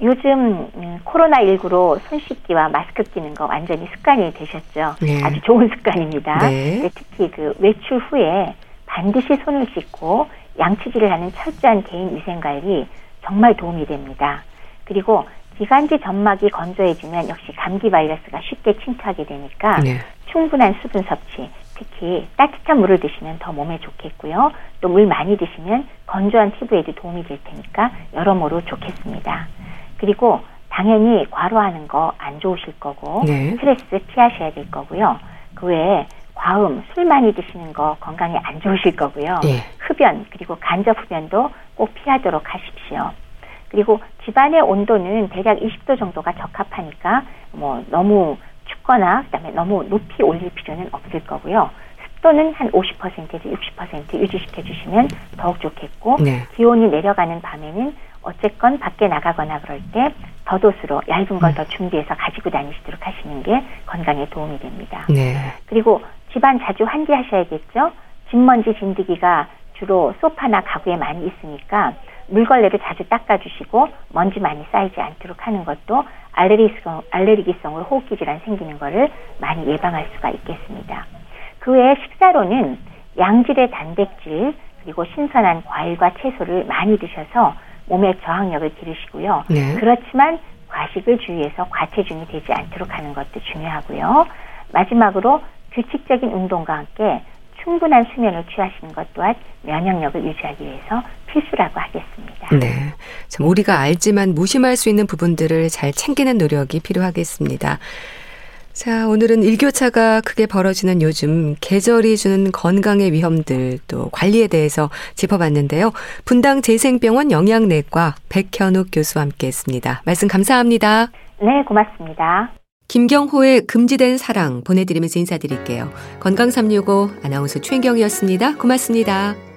요즘 음, 코로나19로 손 씻기와 마스크 끼는 거 완전히 습관이 되셨죠. 네. 아주 좋은 습관입니다. 네. 특히 그 외출 후에 반드시 손을 씻고 양치질을 하는 철저한 개인 위생 관리 정말 도움이 됩니다. 그리고 기관지 점막이 건조해지면 역시 감기 바이러스가 쉽게 침투하게 되니까 네. 충분한 수분 섭취, 특히 따뜻한 물을 드시면 더 몸에 좋겠고요. 또 물 많이 드시면 건조한 피부에도 도움이 될 테니까 여러모로 좋겠습니다. 그리고 당연히 과로하는 거 안 좋으실 거고 네. 스트레스 피하셔야 될 거고요. 그 외에 과음, 술 많이 드시는 거 건강에 안 좋으실 거고요. 네. 흡연 그리고 간접 흡연도 꼭 피하도록 하십시오. 그리고 집안의 온도는 대략 20도 정도가 적합하니까 뭐 너무 춥거나 그다음에 너무 높이 올릴 필요는 없을 거고요. 습도는 한 50%에서 60% 유지시켜 주시면 더욱 좋겠고 네. 기온이 내려가는 밤에는 어쨌건 밖에 나가거나 그럴 때 덧옷으로 얇은 걸더 음. 준비해서 가지고 다니시도록 하시는 게 건강에 도움이 됩니다. 네. 그리고 집안 자주 환기하셔야겠죠. 진먼지 진드기가 주로 소파나 가구에 많이 있으니까 물걸레를 자주 닦아주시고 먼지 많이 쌓이지 않도록 하는 것도 알레르기성, 알레르기성으로 호흡기 질환 생기는 것을 많이 예방할 수가 있겠습니다. 그 외에 식사로는 양질의 단백질 그리고 신선한 과일과 채소를 많이 드셔서 몸의 저항력을 기르시고요. 네. 그렇지만 과식을 주의해서 과체중이 되지 않도록 하는 것도 중요하고요. 마지막으로 규칙적인 운동과 함께 충분한 수면을 취하시는 것 또한 면역력을 유지하기 위해서 필수라고 하겠습니다. 네. 참 우리가 알지만 무심할 수 있는 부분들을 잘 챙기는 노력이 필요하겠습니다. 자, 오늘은 일교차가 크게 벌어지는 요즘 계절이 주는 건강의 위험들 또 관리에 대해서 짚어봤는데요. 분당 재생병원 영양내과 백현욱 교수와 함께 했습니다. 말씀 감사합니다. 네, 고맙습니다. 김경호의 금지된 사랑 보내드리면서 인사드릴게요. 건강365 아나운서 최인경이었습니다. 고맙습니다.